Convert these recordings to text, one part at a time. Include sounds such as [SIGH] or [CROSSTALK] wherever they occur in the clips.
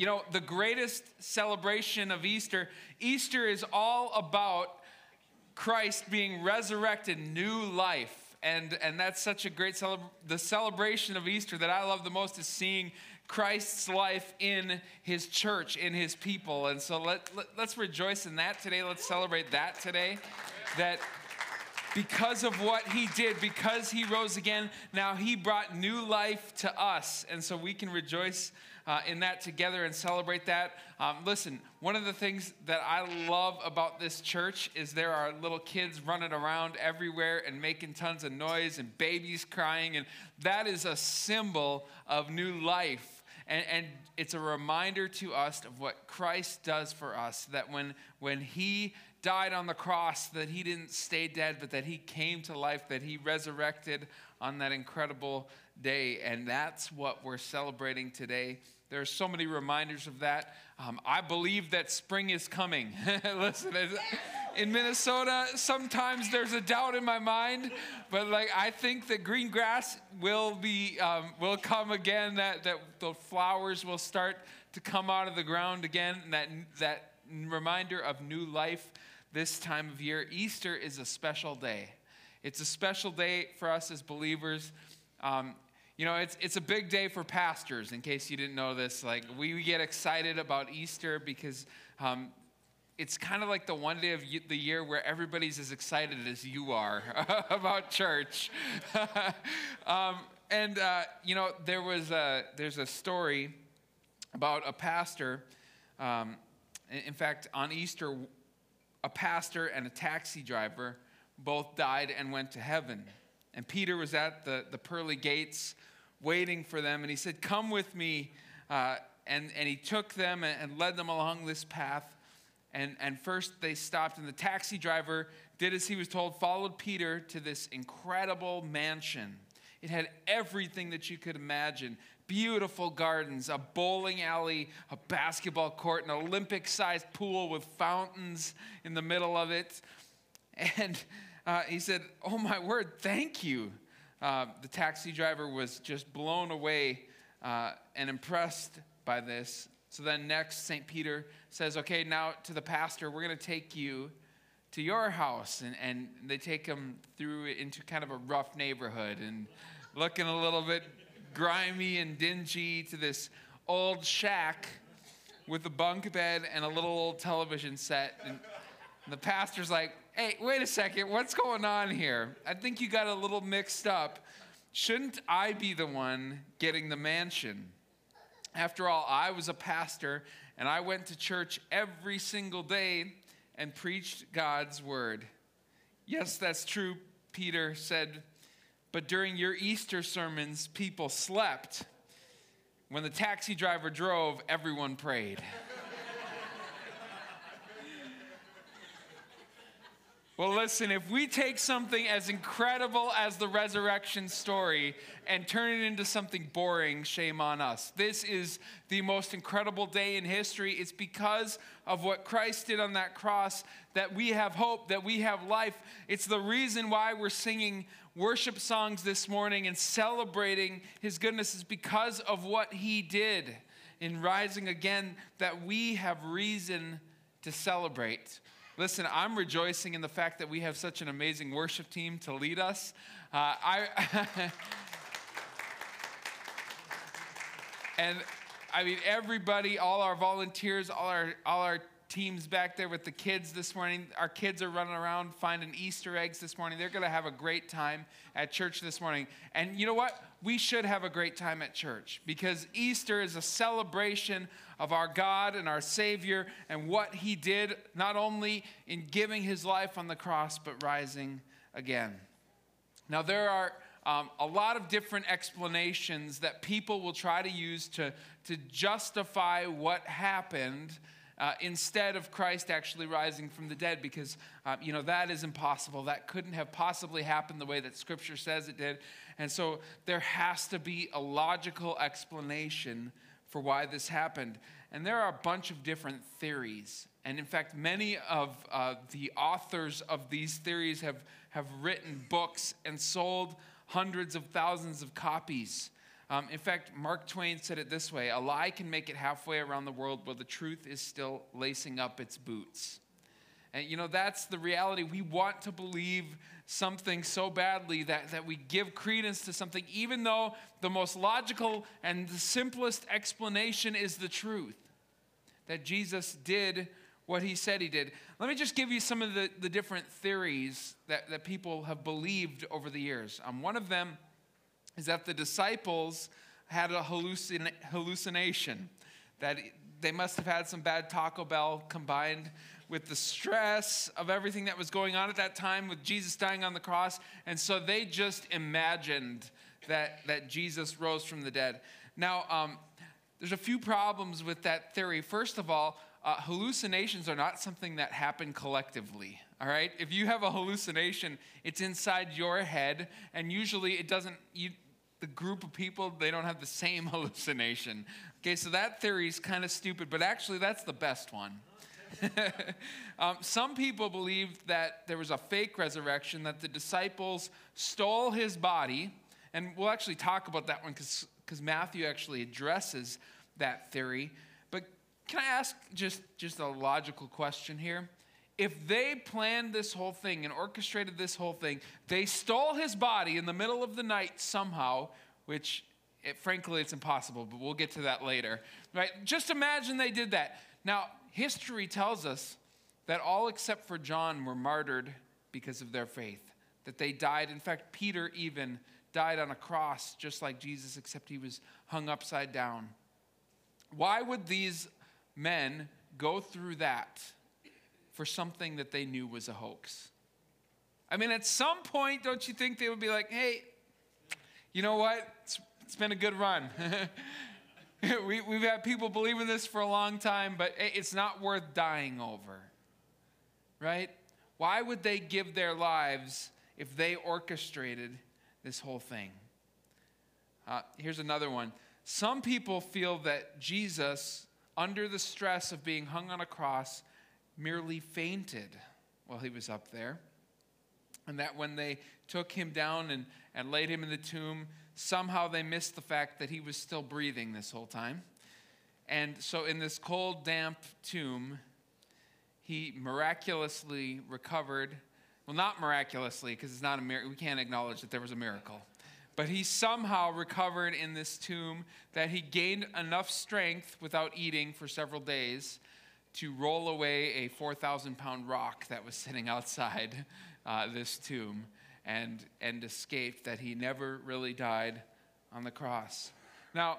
you know, the greatest celebration of Easter, Easter is all about Christ being resurrected, new life and and that's such a great celebration. The celebration of Easter that I love the most is seeing Christ's life in His church, in His people, and so let, let let's rejoice in that today. Let's celebrate that today. That because of what he did, because he rose again, now he brought new life to us. And so we can rejoice uh, in that together and celebrate that. Um, listen, one of the things that I love about this church is there are little kids running around everywhere and making tons of noise and babies crying. And that is a symbol of new life. And, and, it's a reminder to us of what Christ does for us that when, when He died on the cross, that he didn't stay dead, but that he came to life, that he resurrected on that incredible day. And that's what we're celebrating today. There are so many reminders of that. Um, I believe that spring is coming. [LAUGHS] Listen, in Minnesota, sometimes there's a doubt in my mind, but like I think that green grass will be um, will come again. That that the flowers will start to come out of the ground again. And that that reminder of new life this time of year. Easter is a special day. It's a special day for us as believers. Um, you know, it's, it's a big day for pastors, in case you didn't know this. Like, we get excited about Easter because um, it's kind of like the one day of the year where everybody's as excited as you are [LAUGHS] about church. [LAUGHS] um, and, uh, you know, there was a, there's a story about a pastor. Um, in fact, on Easter a pastor and a taxi driver both died and went to heaven. And Peter was at the, the pearly gates waiting for them, and he said, Come with me. Uh, and, and he took them and, led them along this path. And, and first they stopped, and the taxi driver did as he was told, followed Peter to this incredible mansion. It had everything that you could imagine beautiful gardens, a bowling alley, a basketball court, an Olympic sized pool with fountains in the middle of it. And uh, he said, Oh my word, thank you. Uh, the taxi driver was just blown away uh, and impressed by this. So then, next, St. Peter says, Okay, now to the pastor, we're going to take you to your house. And, and they take him through into kind of a rough neighborhood and looking a little bit grimy and dingy to this old shack with a bunk bed and a little old television set. And the pastor's like, hey, wait a second, what's going on here? I think you got a little mixed up. Shouldn't I be the one getting the mansion? After all, I was a pastor and I went to church every single day and preached God's word. Yes, that's true, Peter said, but during your Easter sermons, people slept. When the taxi driver drove, everyone prayed. Well, listen, if we take something as incredible as the resurrection story and turn it into something boring, shame on us. This is the most incredible day in history. It's because of what Christ did on that cross that we have hope, that we have life. It's the reason why we're singing worship songs this morning and celebrating his goodness, is because of what he did in rising again, that we have reason to celebrate. Listen, I'm rejoicing in the fact that we have such an amazing worship team to lead us. Uh, I, [LAUGHS] and I mean, everybody, all our volunteers, all our, all our teams back there with the kids this morning. Our kids are running around finding Easter eggs this morning. They're going to have a great time at church this morning. And you know what? We should have a great time at church because Easter is a celebration of our God and our Savior and what He did, not only in giving His life on the cross, but rising again. Now, there are um, a lot of different explanations that people will try to use to, to justify what happened uh, instead of Christ actually rising from the dead, because, uh, you know, that is impossible. That couldn't have possibly happened the way that Scripture says it did. And so there has to be a logical explanation for why this happened. And there are a bunch of different theories. And in fact, many of uh, the authors of these theories have, have written books and sold hundreds of thousands of copies. Um, in fact, Mark Twain said it this way a lie can make it halfway around the world while the truth is still lacing up its boots. And you know, that's the reality. We want to believe something so badly that, that we give credence to something, even though the most logical and the simplest explanation is the truth that Jesus did what he said he did. Let me just give you some of the, the different theories that, that people have believed over the years. Um, one of them is that the disciples had a hallucin- hallucination, that they must have had some bad Taco Bell combined with the stress of everything that was going on at that time with Jesus dying on the cross. And so they just imagined that, that Jesus rose from the dead. Now, um, there's a few problems with that theory. First of all, uh, hallucinations are not something that happen collectively. All right? If you have a hallucination, it's inside your head, and usually it doesn't, you, the group of people, they don't have the same [LAUGHS] hallucination. Okay, so that theory is kind of stupid, but actually, that's the best one. [LAUGHS] um, some people believe that there was a fake resurrection, that the disciples stole his body, and we'll actually talk about that one because Matthew actually addresses that theory. But can I ask just, just a logical question here? If they planned this whole thing and orchestrated this whole thing, they stole his body in the middle of the night somehow, which it, frankly it's impossible, but we'll get to that later. Right? Just imagine they did that. Now, history tells us that all except for John were martyred because of their faith, that they died. In fact, Peter even died on a cross just like Jesus, except he was hung upside down. Why would these men go through that for something that they knew was a hoax. I mean, at some point, don't you think they would be like, hey, you know what? it's, it's been a good run. [LAUGHS] we, we've had people believing this for a long time, but it's not worth dying over. Right? Why would they give their lives if they orchestrated this whole thing? Uh, here's another one. Some people feel that Jesus under the stress of being hung on a cross, merely fainted while he was up there. And that when they took him down and, and laid him in the tomb, somehow they missed the fact that he was still breathing this whole time. And so, in this cold, damp tomb, he miraculously recovered. Well, not miraculously, because it's not a miracle. We can't acknowledge that there was a miracle. But he somehow recovered in this tomb that he gained enough strength without eating for several days to roll away a 4,000 pound rock that was sitting outside uh, this tomb and, and escaped, that he never really died on the cross. Now,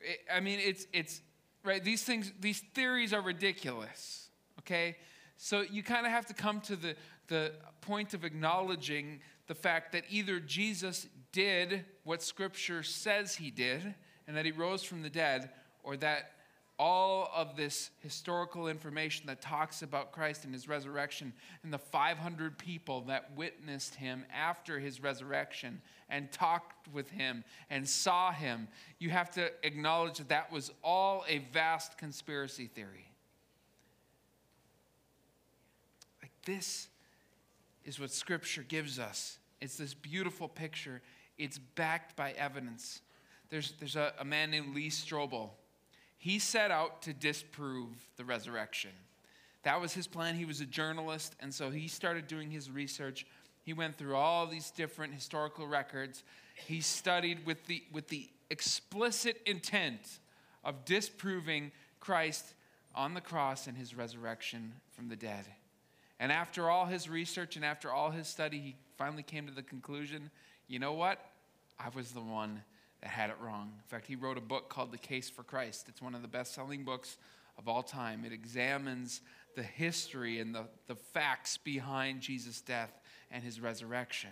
it, I mean, it's, it's, right, these things, these theories are ridiculous, okay? So you kind of have to come to the, the point of acknowledging the fact that either Jesus did what Scripture says he did and that he rose from the dead, or that all of this historical information that talks about Christ and his resurrection and the 500 people that witnessed him after his resurrection and talked with him and saw him, you have to acknowledge that that was all a vast conspiracy theory. Like this is what Scripture gives us. It's this beautiful picture it's backed by evidence. There's, there's a, a man named Lee Strobel. He set out to disprove the resurrection. That was his plan. He was a journalist, and so he started doing his research. He went through all these different historical records. He studied with the, with the explicit intent of disproving Christ on the cross and his resurrection from the dead. And after all his research and after all his study, he finally came to the conclusion you know what? I was the one that had it wrong. In fact, he wrote a book called The Case for Christ. It's one of the best selling books of all time. It examines the history and the, the facts behind Jesus' death and his resurrection.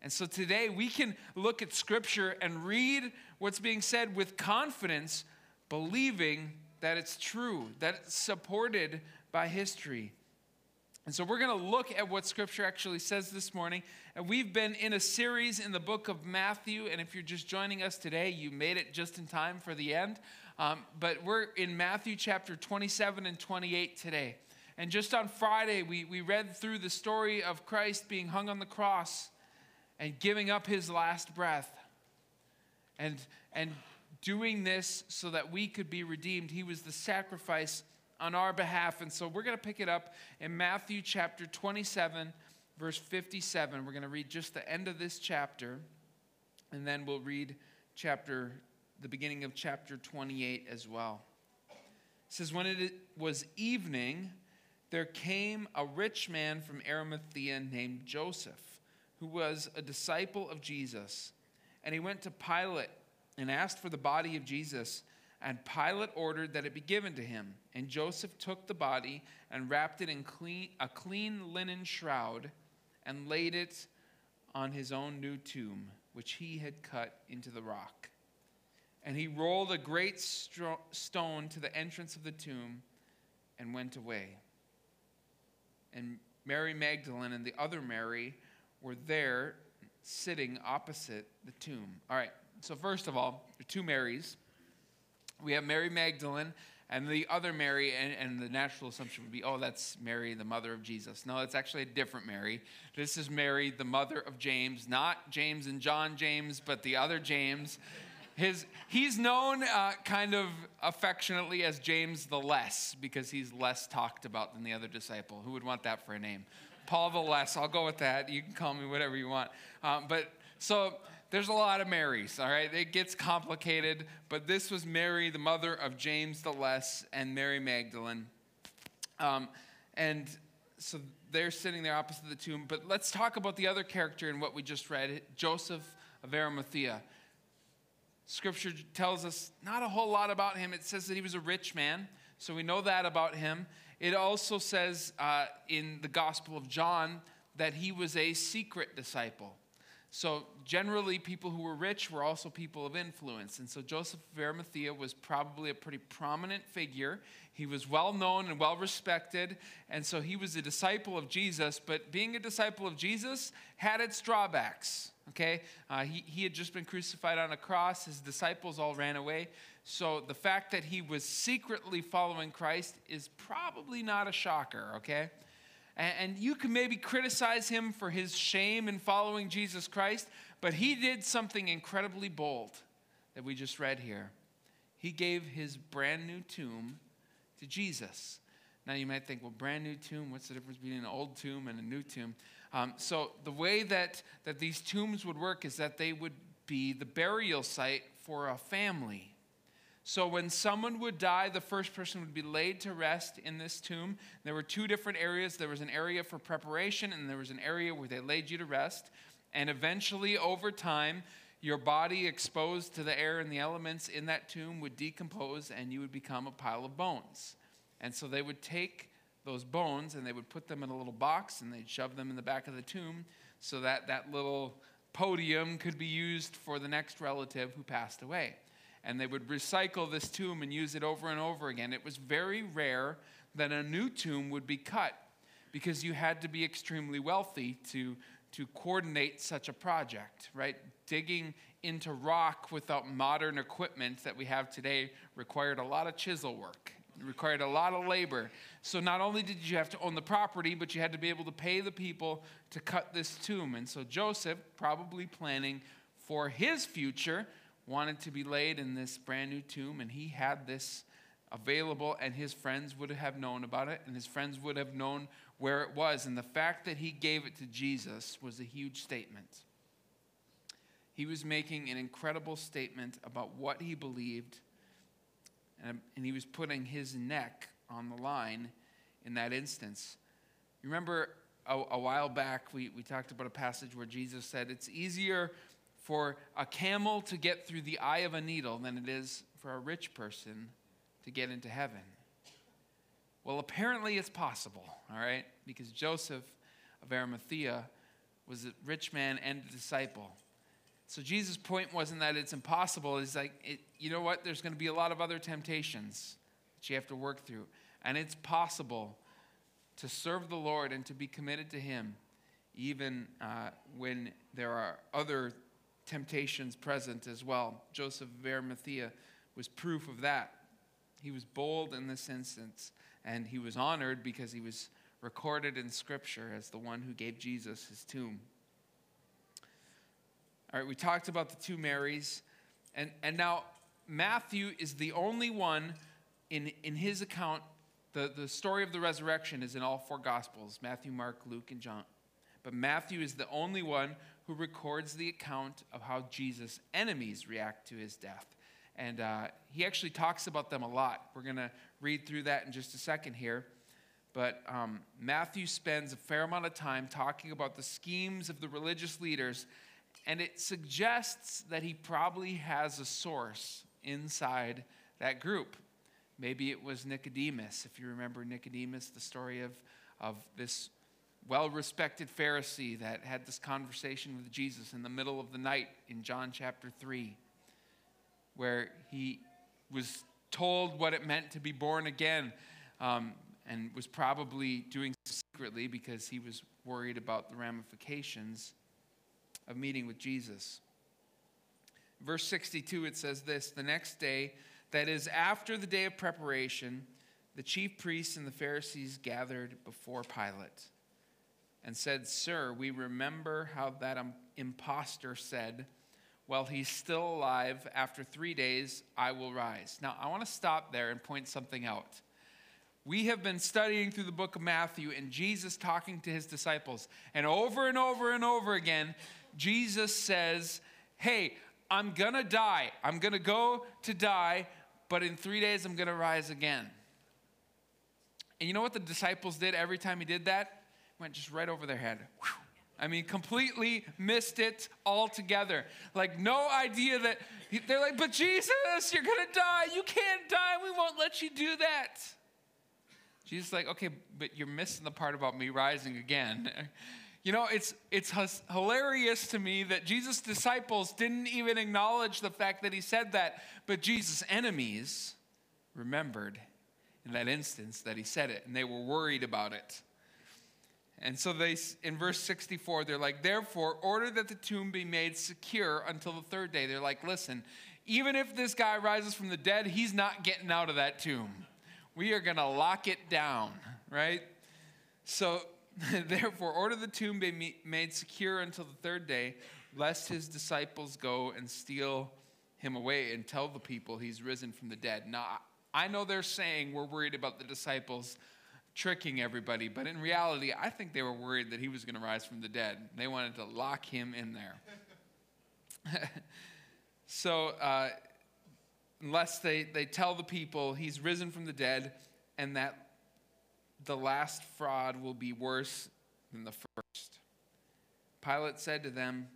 And so today we can look at Scripture and read what's being said with confidence, believing that it's true, that it's supported by history. And so we're going to look at what Scripture actually says this morning. And we've been in a series in the book of Matthew. And if you're just joining us today, you made it just in time for the end. Um, but we're in Matthew chapter 27 and 28 today. And just on Friday, we, we read through the story of Christ being hung on the cross and giving up his last breath. And, and doing this so that we could be redeemed, he was the sacrifice on our behalf. And so we're going to pick it up in Matthew chapter 27, verse 57. We're going to read just the end of this chapter, and then we'll read chapter the beginning of chapter 28 as well. It says, When it was evening, there came a rich man from Arimathea named Joseph, who was a disciple of Jesus. And he went to Pilate and asked for the body of Jesus. And Pilate ordered that it be given to him. And Joseph took the body and wrapped it in clean, a clean linen shroud and laid it on his own new tomb, which he had cut into the rock. And he rolled a great stro- stone to the entrance of the tomb and went away. And Mary Magdalene and the other Mary were there sitting opposite the tomb. All right, so first of all, are two Marys. We have Mary Magdalene and the other Mary, and, and, the natural assumption would be, oh, that's Mary, the mother of Jesus. No, it's actually a different Mary. This is Mary, the mother of James, not James and John James, but the other James. His, he's known uh, kind of affectionately as James the Less because he's less talked about than the other disciple. Who would want that for a name? Paul the Less. I'll go with that. You can call me whatever you want. Um, but so there's a lot of Marys, all right? It gets complicated, but this was Mary, the mother of James the Less, and Mary Magdalene. Um, and so they're sitting there opposite the tomb. But let's talk about the other character in what we just read Joseph of Arimathea. Scripture tells us not a whole lot about him. It says that he was a rich man, so we know that about him. It also says uh, in the Gospel of John that he was a secret disciple. So, generally, people who were rich were also people of influence. And so, Joseph of Arimathea was probably a pretty prominent figure. He was well known and well respected. And so, he was a disciple of Jesus. But being a disciple of Jesus had its drawbacks okay? Uh, he, he had just been crucified on a cross. His disciples all ran away. So the fact that he was secretly following Christ is probably not a shocker, okay? And, you can maybe criticize him for his shame in following Jesus Christ, but he did something incredibly bold that we just read here. He gave his brand new tomb to Jesus. Now you might think, well, brand new tomb, what's the difference between an old tomb and a new tomb? Um, so the way that, that these tombs would work is that they would be the burial site for a family. So when someone would die, the first person would be laid to rest in this tomb. There were two different areas. There was an area for preparation, and there was an area where they laid you to rest. And eventually, over time, your body exposed to the air and the elements in that tomb would decompose, and you would become a pile of bones. And so they would take those bones and they would put them in a little box and they'd shove them in the back of the tomb so that that little podium could be used for the next relative who passed away. And they would recycle this tomb and use it over and over again. It was very rare that a new tomb would be cut because you had to be extremely wealthy to, to coordinate such a project, right? Digging into rock without modern equipment that we have today required a lot of chisel work. It required a lot of labor. So not only did you have to own the property, but you had to be able to pay the people to cut this tomb. And so Joseph, probably planning for his future, wanted to be laid in this brand new tomb, and he had this available, and his friends would have known about it, and his friends would have known where it was. And the fact that he gave it to Jesus was a huge statement. He was making an incredible statement about what he believed and, and he was putting his neck on the line in that instance. You remember a, a while back, we, we talked about a passage where Jesus said, It's easier for a camel to get through the eye of a needle than it is for a rich person to get into heaven. Well, apparently it's possible, all right? Because Joseph of Arimathea was a rich man and a disciple. So Jesus' point wasn't that it's impossible. It's like, it, you know what? There's going to be a lot of other temptations that you have to work through. And it's possible to serve the Lord and to be committed to Him, even uh, when there are other temptations present as well. Joseph of Arimathea was proof of that. He was bold in this instance, and he was honored because he was recorded in Scripture as the one who gave Jesus his tomb. All right, we talked about the two Marys, And, and now, Matthew is the only one in, in his account. The, the story of the resurrection is in all four Gospels Matthew, Mark, Luke, and John. But Matthew is the only one who records the account of how Jesus' enemies react to his death. And uh, he actually talks about them a lot. We're going to read through that in just a second here. But um, Matthew spends a fair amount of time talking about the schemes of the religious leaders, and it suggests that he probably has a source inside that group. Maybe it was Nicodemus, if you remember Nicodemus, the story of, of this well respected Pharisee that had this conversation with Jesus in the middle of the night in John chapter 3, where he was told what it meant to be born again um, and was probably doing secretly because he was worried about the ramifications of meeting with Jesus. Verse 62, it says this The next day, that is, after the day of preparation, the chief priests and the Pharisees gathered before Pilate and said, Sir, we remember how that um, impostor said, While he's still alive, after three days, I will rise. Now, I want to stop there and point something out. We have been studying through the book of Matthew and Jesus talking to his disciples. And over and over and over again, Jesus says, Hey, I'm going to die. I'm going to go to die, but in three days, I'm going to rise again. And you know what the disciples did every time he did that? Went just right over their head. Whew. I mean, completely missed it altogether. Like, no idea that they're like, but Jesus, you're gonna die. You can't die. We won't let you do that. Jesus like, okay, but you're missing the part about me rising again. [LAUGHS] You know, it's, it's hilarious to me that Jesus' disciples didn't even acknowledge the fact that he said that, but Jesus' enemies remembered in that instance that he said it, and they were worried about it. And so they, in verse 64, they're like, therefore, order that the tomb be made secure until the third day. They're like, listen, even if this guy rises from the dead, he's not getting out of that tomb. We are going to lock it down, right? So, [LAUGHS] therefore, order the tomb be made secure until the third day, lest his disciples go and steal him away and tell the people he's risen from the dead. Now, I know they're saying we're worried about the disciples tricking everybody, but in reality, I think they were worried that he was going to rise from the dead. They wanted to lock him in there. [LAUGHS] so, uh, unless they, they tell the people he's risen from the dead and that the last fraud will be worse than the first. Pilate said to them,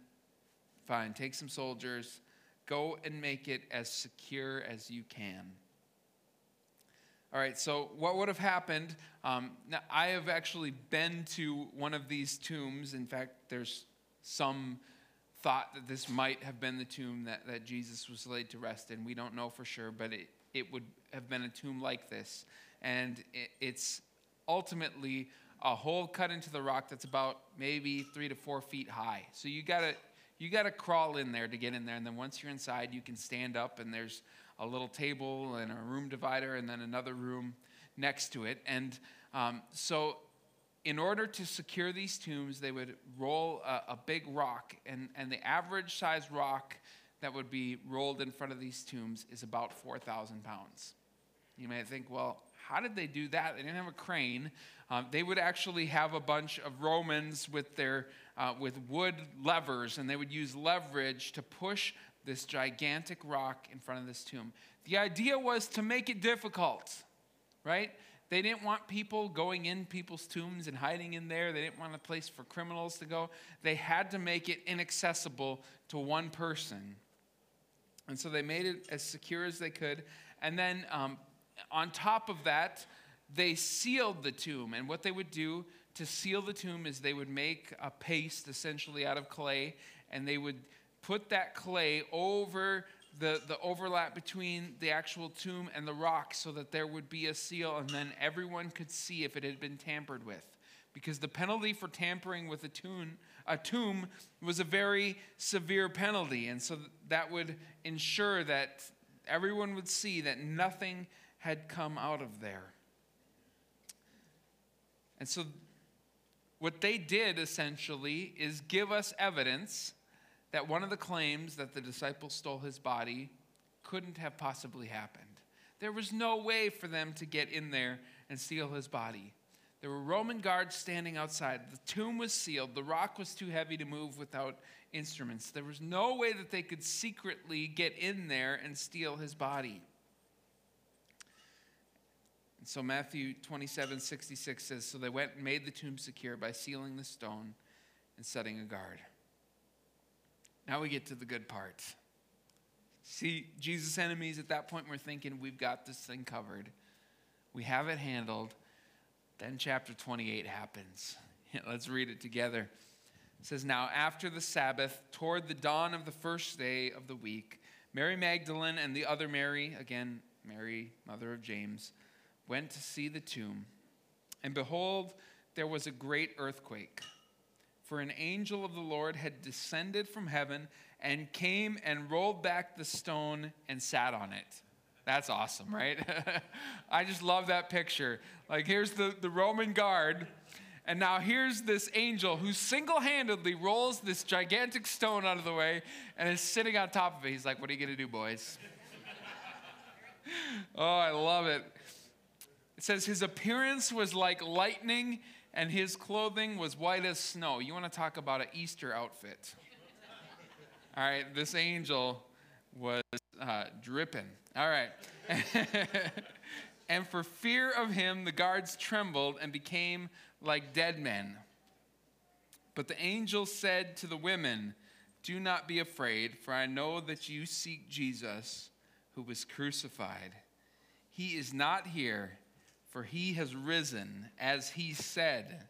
Fine, take some soldiers, go and make it as secure as you can. All right, so what would have happened? Um, I have actually been to one of these tombs. In fact, there's some thought that this might have been the tomb that, that Jesus was laid to rest in. We don't know for sure, but it, it would have been a tomb like this. And it, it's ultimately a hole cut into the rock that's about maybe three to four feet high. So you gotta you gotta crawl in there to get in there, and then once you're inside, you can stand up, and there's a little table and a room divider, and then another room next to it. And um, so, in order to secure these tombs, they would roll a, a big rock, and, and the average size rock that would be rolled in front of these tombs is about 4,000 pounds. You may think, well, how did they do that? They didn't have a crane. Um, they would actually have a bunch of Romans with their uh, with wood levers, and they would use leverage to push this gigantic rock in front of this tomb. The idea was to make it difficult, right? They didn't want people going in people's tombs and hiding in there. They didn't want a place for criminals to go. They had to make it inaccessible to one person. And so they made it as secure as they could. And then um, on top of that, they sealed the tomb. And what they would do to seal the tomb is they would make a paste essentially out of clay and they would put that clay over the, the overlap between the actual tomb and the rock so that there would be a seal and then everyone could see if it had been tampered with. Because the penalty for tampering with a tomb, a tomb was a very severe penalty. And so that would ensure that everyone would see that nothing had come out of there. And so what they did essentially is give us evidence that one of the claims that the disciples stole his body couldn't have possibly happened. There was no way for them to get in there and steal his body. There were Roman guards standing outside. The tomb was sealed. The rock was too heavy to move without instruments. There was no way that they could secretly get in there and steal his body. And so Matthew 27 66 says So they went and made the tomb secure by sealing the stone and setting a guard. Now we get to the good part. See, Jesus' enemies at that point were thinking, we've got this thing covered, we have it handled. Then chapter 28 happens. [LAUGHS] Let's read it together. It says, Now after the Sabbath, toward the dawn of the first day of the week, Mary Magdalene and the other Mary, again, Mary, mother of James, went to see the tomb. And behold, there was a great earthquake. For an angel of the Lord had descended from heaven and came and rolled back the stone and sat on it. That's awesome, right? [LAUGHS] I just love that picture. Like, here's the, the Roman guard, and now here's this angel who single handedly rolls this gigantic stone out of the way and is sitting on top of it. He's like, What are you going to do, boys? [LAUGHS] oh, I love it. It says, His appearance was like lightning, and his clothing was white as snow. You want to talk about an Easter outfit? [LAUGHS] All right, this angel was uh, dripping. All right. [LAUGHS] and for fear of him, the guards trembled and became like dead men. But the angel said to the women, Do not be afraid, for I know that you seek Jesus who was crucified. He is not here, for he has risen, as he said.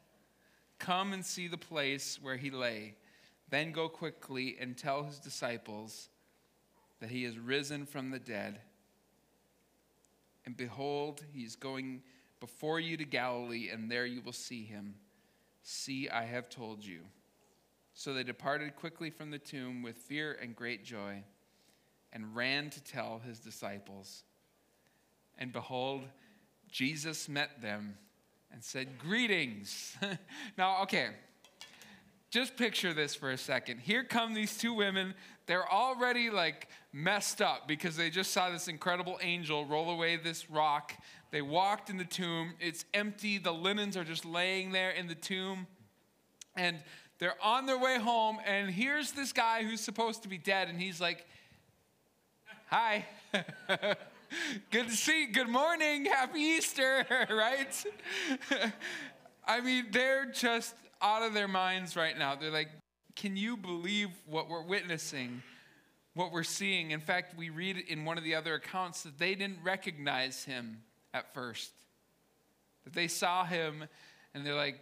Come and see the place where he lay. Then go quickly and tell his disciples that he is risen from the dead. And behold, he's going before you to Galilee, and there you will see him. See, I have told you. So they departed quickly from the tomb with fear and great joy, and ran to tell his disciples. And behold, Jesus met them and said, Greetings. [LAUGHS] now, okay, just picture this for a second. Here come these two women. They're already like messed up because they just saw this incredible angel roll away this rock. They walked in the tomb. It's empty. The linens are just laying there in the tomb. And they're on their way home. And here's this guy who's supposed to be dead. And he's like, Hi. [LAUGHS] good to see. Good morning. Happy Easter, [LAUGHS] right? I mean, they're just out of their minds right now. They're like, can you believe what we're witnessing, what we're seeing? In fact, we read in one of the other accounts that they didn't recognize him at first. That they saw him and they're like,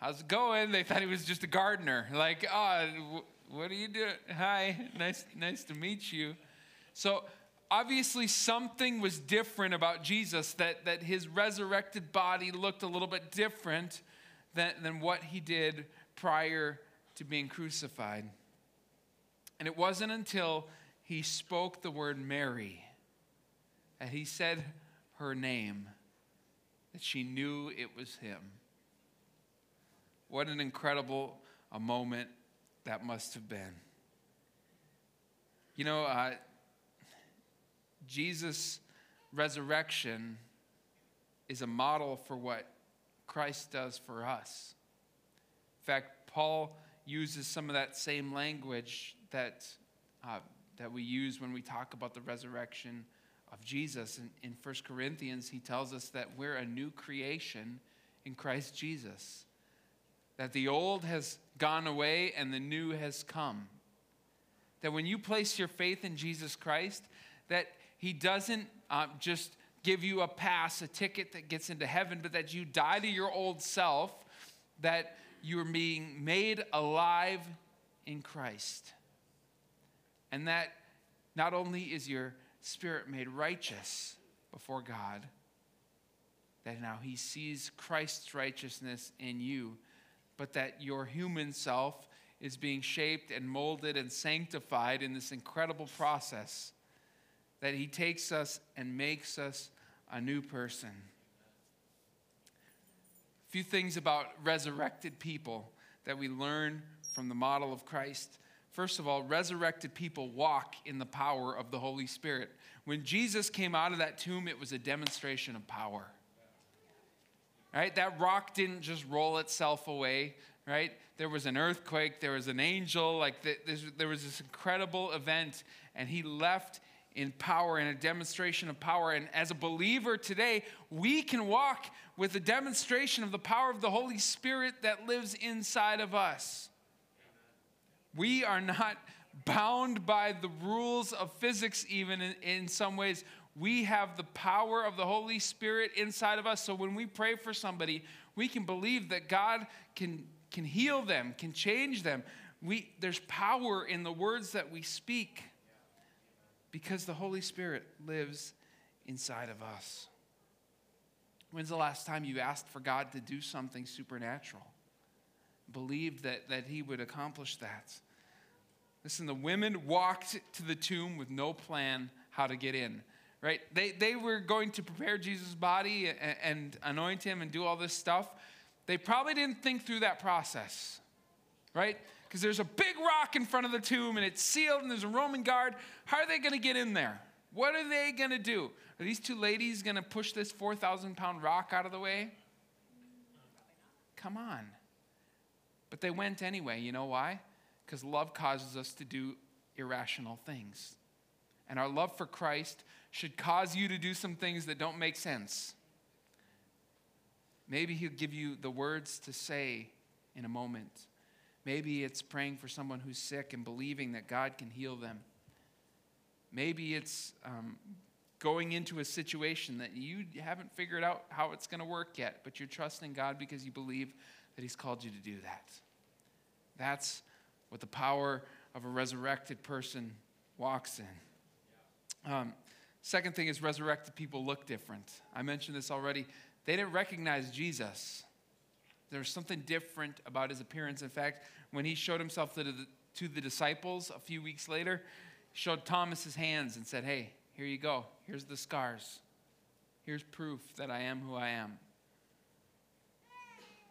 how's it going? They thought he was just a gardener. Like, oh, what are you doing? Hi, nice, nice to meet you. So obviously something was different about Jesus, that, that his resurrected body looked a little bit different than, than what he did prior to being crucified. And it wasn't until he spoke the word Mary and he said her name that she knew it was him. What an incredible a moment that must have been. You know, uh, Jesus' resurrection is a model for what Christ does for us. In fact, Paul uses some of that same language that, uh, that we use when we talk about the resurrection of Jesus. In, in 1 Corinthians, he tells us that we're a new creation in Christ Jesus, that the old has gone away and the new has come. That when you place your faith in Jesus Christ, that he doesn't uh, just give you a pass, a ticket that gets into heaven, but that you die to your old self, that you're being made alive in Christ. And that not only is your spirit made righteous before God, that now he sees Christ's righteousness in you, but that your human self is being shaped and molded and sanctified in this incredible process that he takes us and makes us a new person. A few things about resurrected people that we learn from the model of Christ. First of all, resurrected people walk in the power of the Holy Spirit. When Jesus came out of that tomb, it was a demonstration of power. Right? That rock didn't just roll itself away, right? There was an earthquake, there was an angel, like there was this incredible event, and he left in power and a demonstration of power. And as a believer today, we can walk with a demonstration of the power of the Holy Spirit that lives inside of us. We are not bound by the rules of physics, even in, in, some ways. We have the power of the Holy Spirit inside of us. So when we pray for somebody, we can believe that God can, can heal them, can change them. We, there's power in the words that we speak because the Holy Spirit lives inside of us. When's the last time you asked for God to do something supernatural? Believed that, that He would accomplish that? Listen, the women walked to the tomb with no plan how to get in, right? They, they were going to prepare Jesus' body and, and anoint him and do all this stuff. They probably didn't think through that process, right? Because there's a big rock in front of the tomb and it's sealed and there's a Roman guard. How are they going to get in there? What are they going to do? Are these two ladies going to push this 4,000 pound rock out of the way? Come on. But they went anyway. You know why? because love causes us to do irrational things. And our love for Christ should cause you to do some things that don't make sense. Maybe He'll give you the words to say in a moment. Maybe it's praying for someone who's sick and believing that God can heal them. Maybe it's um, going into a situation that you haven't figured out how it's going to work yet, but you're trusting God because you believe that He's called you to do that. That's what the power of a resurrected person walks in. Um, second thing is resurrected people look different. I mentioned this already. They didn't recognize Jesus. There was something different about his appearance. In fact, when he showed himself to the, to the disciples a few weeks later, showed Thomas his hands and said, Hey, here you go. Here's the scars. Here's proof that I am who I am.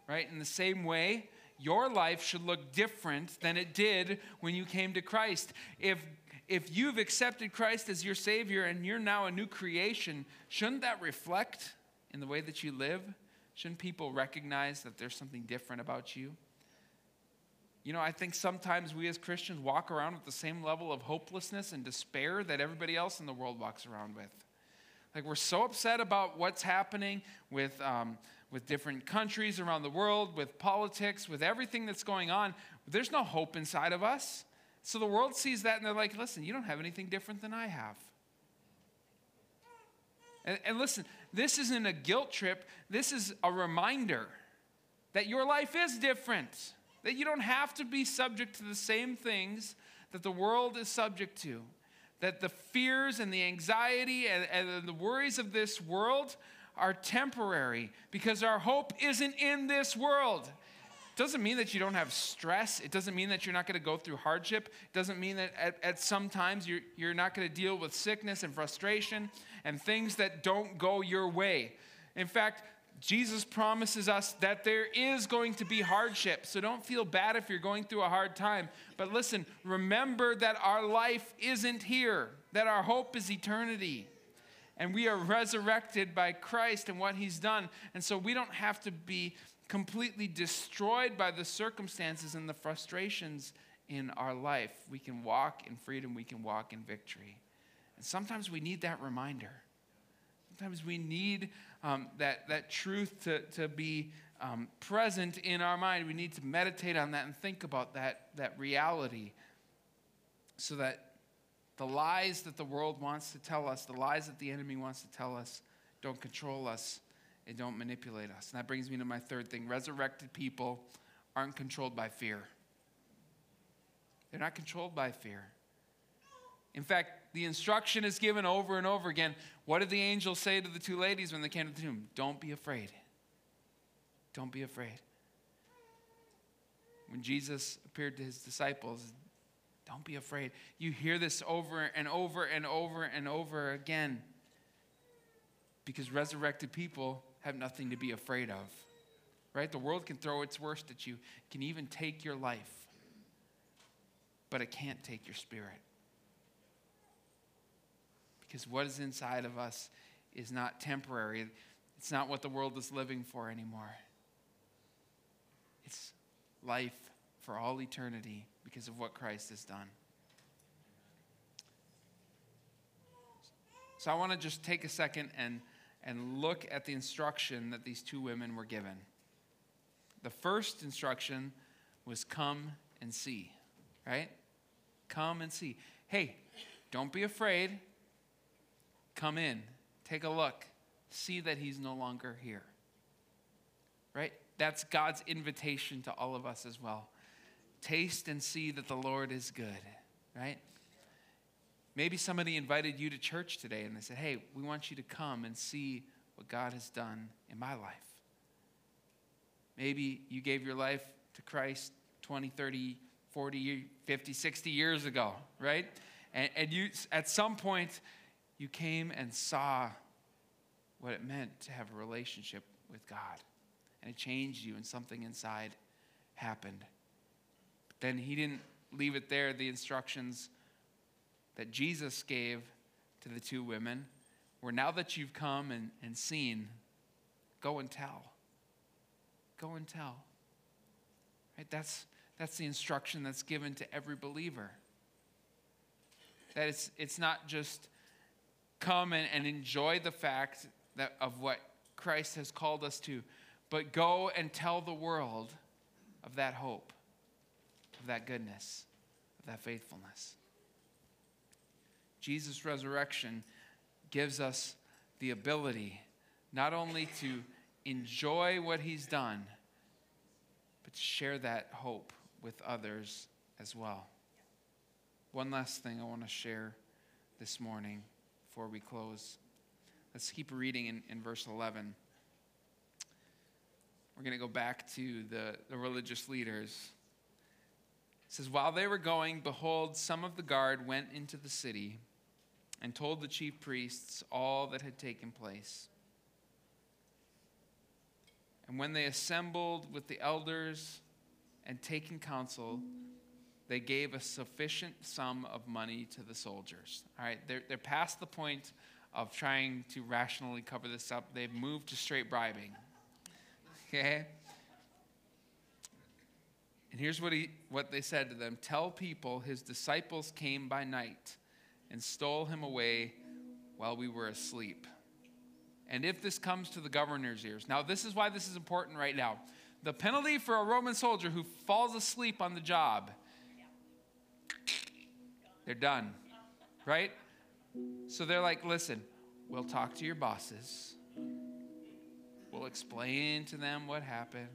Right? In the same way, your life should look different than it did when you came to Christ. If if you've accepted Christ as your Savior and you're now a new creation, shouldn't that reflect in the way that you live? Shouldn't people recognize that there's something different about you? You know, I think sometimes we as Christians walk around with the same level of hopelessness and despair that everybody else in the world walks around with. Like, we're so upset about what's happening with um, with different countries around the world, with politics, with everything that's going on. There's no hope inside of us. So the world sees that and they're like, listen, you don't have anything different than I have. And, and listen, this isn't a guilt trip, this is a reminder that your life is different, that you don't have to be subject to the same things that the world is subject to. That the fears and the anxiety and, and the worries of this world are temporary because our hope isn't in this world. Doesn't mean that you don't have stress. It doesn't mean that you're not going to go through hardship. It doesn't mean that at, at some times you're, you're not going to deal with sickness and frustration and things that don't go your way. In fact, Jesus promises us that there is going to be hardship. So don't feel bad if you're going through a hard time. But listen, remember that our life isn't here, that our hope is eternity and we are resurrected by Christ and what he's done. And so we don't have to be completely destroyed by the circumstances and the frustrations in our life. We can walk in freedom, we can walk in victory. And sometimes we need that reminder. Sometimes we need um, that, that truth to, to be um, present in our mind. We need to meditate on that and think about that, that reality so that the lies that the world wants to tell us, the lies that the enemy wants to tell us, don't control us and don't manipulate us. And that brings me to my third thing resurrected people aren't controlled by fear. They're not controlled by fear. In fact, the instruction is given over and over again. What did the angel say to the two ladies when they came to the tomb? Don't be afraid. Don't be afraid. When Jesus appeared to his disciples, don't be afraid. You hear this over and over and over and over again because resurrected people have nothing to be afraid of. Right? The world can throw its worst at you, can even take your life. but it can't take your spirit. Because what is inside of us is not temporary, it's not what the world is living for anymore. It's life for all eternity because of what Christ has done. So I want to just take a second and, and look at the instruction that these two women were given. The first instruction was come and see, right? Come and see. Hey, don't be afraid. Come in, take a look, see that he's no longer here. Right? That's God's invitation to all of us as well. Taste and see that the Lord is good, right? Maybe somebody invited you to church today and they said, Hey, we want you to come and see what God has done in my life. Maybe you gave your life to Christ 20, 30, 40, 50, 60 years ago, right? And, and you, at some point, you came and saw what it meant to have a relationship with God. And it changed you, and something inside happened. But then he didn't leave it there. The instructions that Jesus gave to the two women were now that you've come and, and seen, go and tell. Go and tell. Right? That's, that's the instruction that's given to every believer. That it's, it's not just come and, and enjoy the fact that, of what Christ has called us to, but go and tell the world of that hope, of that goodness, of that faithfulness. Jesus' resurrection gives us the ability not only to enjoy what he's done, but to share that hope with others as well. One last thing I want to share this morning before we close. Let's keep reading in, in verse 11. We're going to go back to the, the religious leaders. It says, While they were going, behold, some of the guard went into the city and told the chief priests all that had taken place. And when they assembled with the elders and taken counsel, they gave a sufficient sum of money to the soldiers. All right, they're, they're past the point of trying to rationally cover this up. They've moved to straight bribing. Okay? And here's what, he, what they said to them Tell people his disciples came by night and stole him away while we were asleep. And if this comes to the governor's ears, now this is why this is important right now. The penalty for a Roman soldier who falls asleep on the job they're done, right? So they're like, listen, we'll talk to your bosses. We'll explain to them what happened.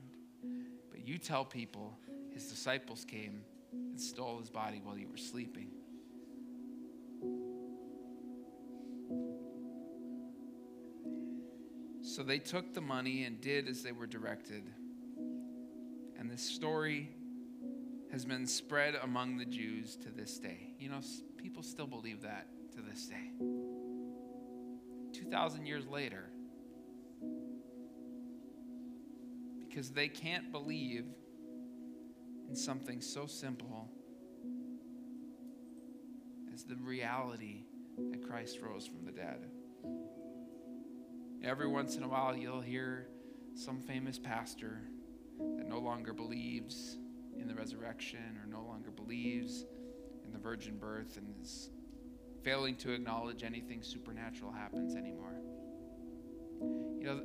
But you tell people his disciples came and stole his body while you were sleeping. So they took the money and did as they were directed. And this story has been spread among the Jews to this day. You know, people still believe that to this day. 2,000 years later, because they can't believe in something so simple as the reality that Christ rose from the dead. Every once in a while, you'll hear some famous pastor that no longer believes in the resurrection or no longer believes in the virgin birth and is failing to acknowledge anything supernatural happens anymore. You know,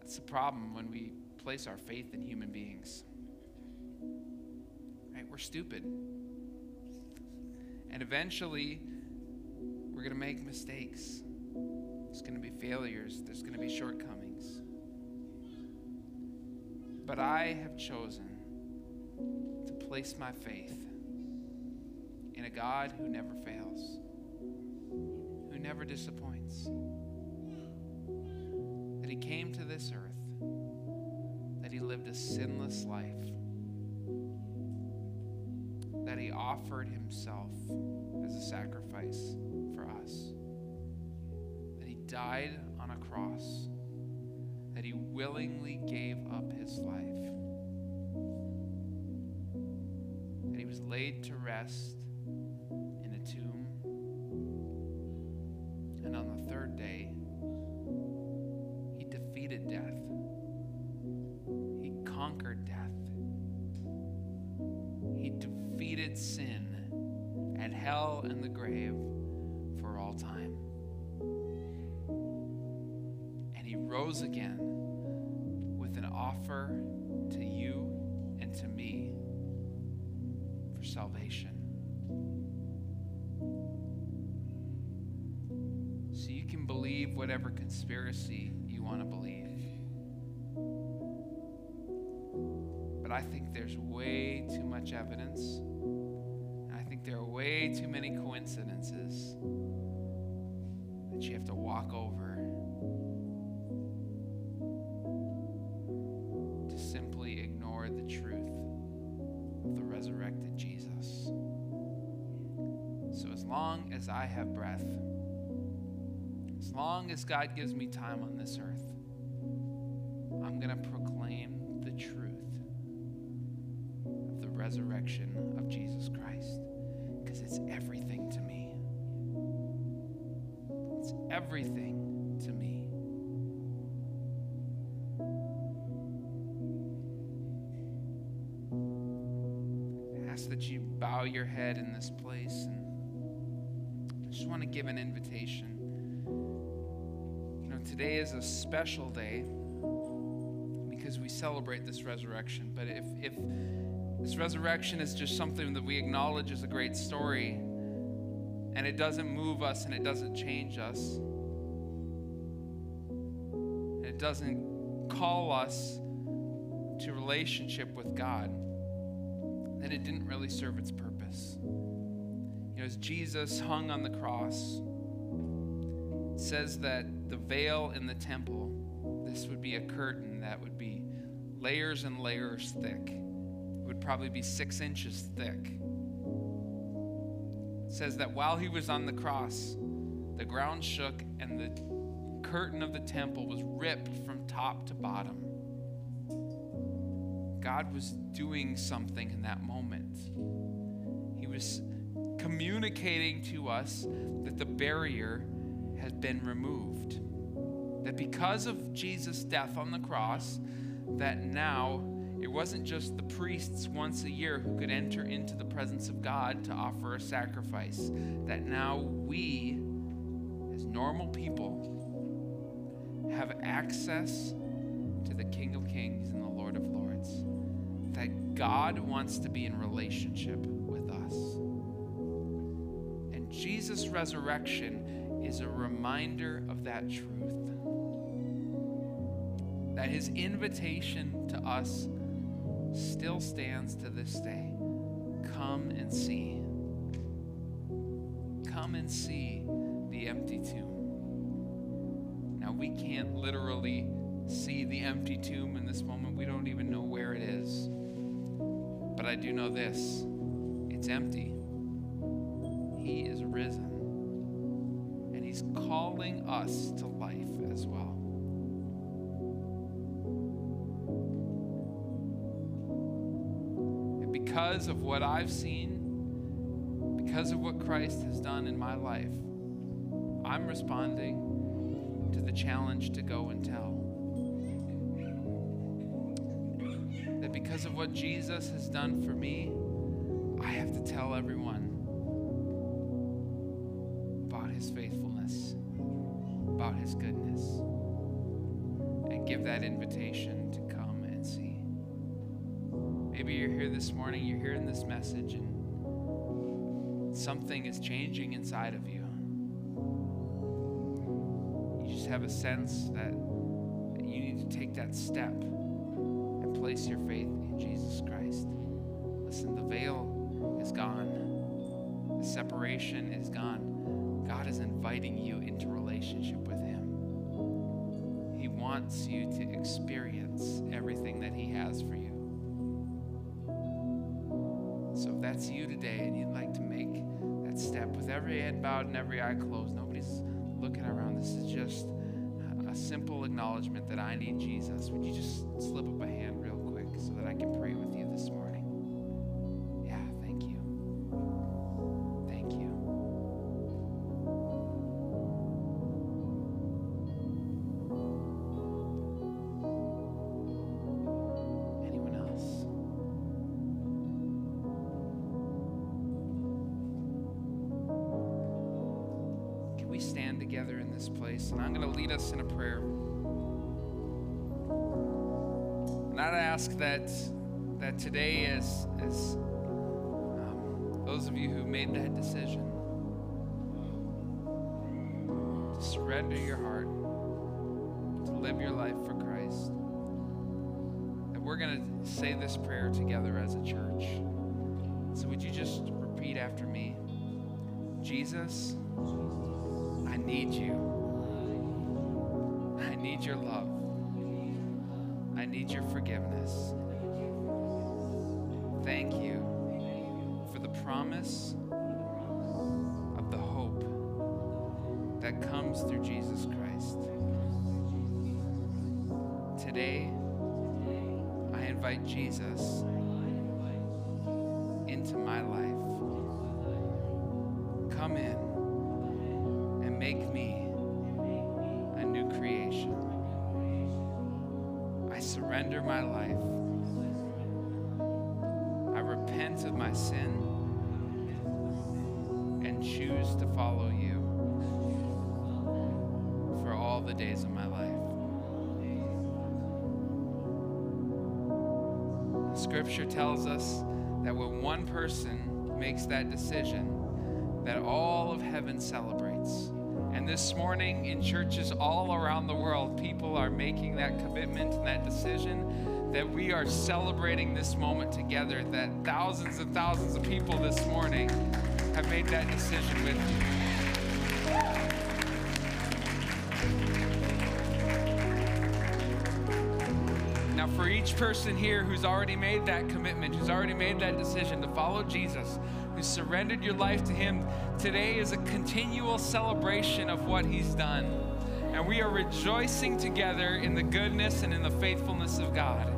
that's the problem when we place our faith in human beings. Right? We're stupid. And eventually, we're going to make mistakes. There's going to be failures. There's going to be shortcomings. But I have chosen to place my faith in a God who never fails, who never disappoints. That He came to this earth, that He lived a sinless life, that He offered Himself as a sacrifice for us, died on a cross, that He willingly gave up His life And he was laid to rest in a tomb. Conspiracy you want to believe. But I think there's way too much evidence. I think there are way too many coincidences that you have to walk over to simply ignore the truth of the resurrected Jesus. So, as long as I have breath, as long as God gives me time on this earth, I'm going to is a special day because we celebrate this resurrection. But if, if this resurrection is just something that we acknowledge as a great story and it doesn't move us and it doesn't change us, and it doesn't call us to relationship with God, then it didn't really serve its purpose. You know, as Jesus hung on the cross, it says that the veil in the temple, this would be a curtain that would be layers and layers thick. It would probably be six inches thick. It says that while he was on the cross, the ground shook and the curtain of the temple was ripped from top to bottom. God was doing something in that moment. He was communicating to us that the barrier has been removed. That because of Jesus' death on the cross, that now it wasn't just the priests once a year who could enter into the presence of God to offer a sacrifice. That now we, as normal people, have access to the King of Kings and the Lord of Lords. That God wants to be in relationship with us. And Jesus' resurrection is a reminder of that truth. That his invitation to us still stands to this day. Come and see. Come and see the empty tomb. Now, we can't literally see the empty tomb in this moment. We don't even know where it is. But I do know this it's empty. He is risen. He's calling us to life as well. And because of what I've seen, because of what Christ has done in my life, I'm responding to the challenge to go and tell. That because of what Jesus has done for me, I have to tell everyone this morning, you're hearing this message, and something is changing inside of you. You just have a sense that, that you need to take that step and place your faith in Jesus Christ. Listen, the veil is gone, the separation is gone. God is inviting you into relationship with Him. He wants you to experience everything that He has for you. That's you today and you'd like to make that step with every head bowed and every eye closed, nobody's looking around. This is just a simple acknowledgement that I need Jesus. Would you just slip up a hand real quick so that I can pray with you this morning? Today, as, as um, those of you who made that decision, to surrender your heart, to live your life for Christ, that we're going to say this prayer together as a church. So, would you just repeat after me? Jesus, I need you. I need your love. I need your forgiveness. Promise of the hope that comes through Jesus Christ. Today, I invite Jesus into my life. Days of my life. Scripture tells us that when one person makes that decision, that all of heaven celebrates. And this morning in churches all around the world, people are making that commitment and that decision that we are celebrating this moment together, that thousands and thousands of people this morning have made that decision with you. Each person here who's already made that commitment, who's already made that decision to follow Jesus, who surrendered your life to Him, today is a continual celebration of what He's done. And we are rejoicing together in the goodness and in the faithfulness of God.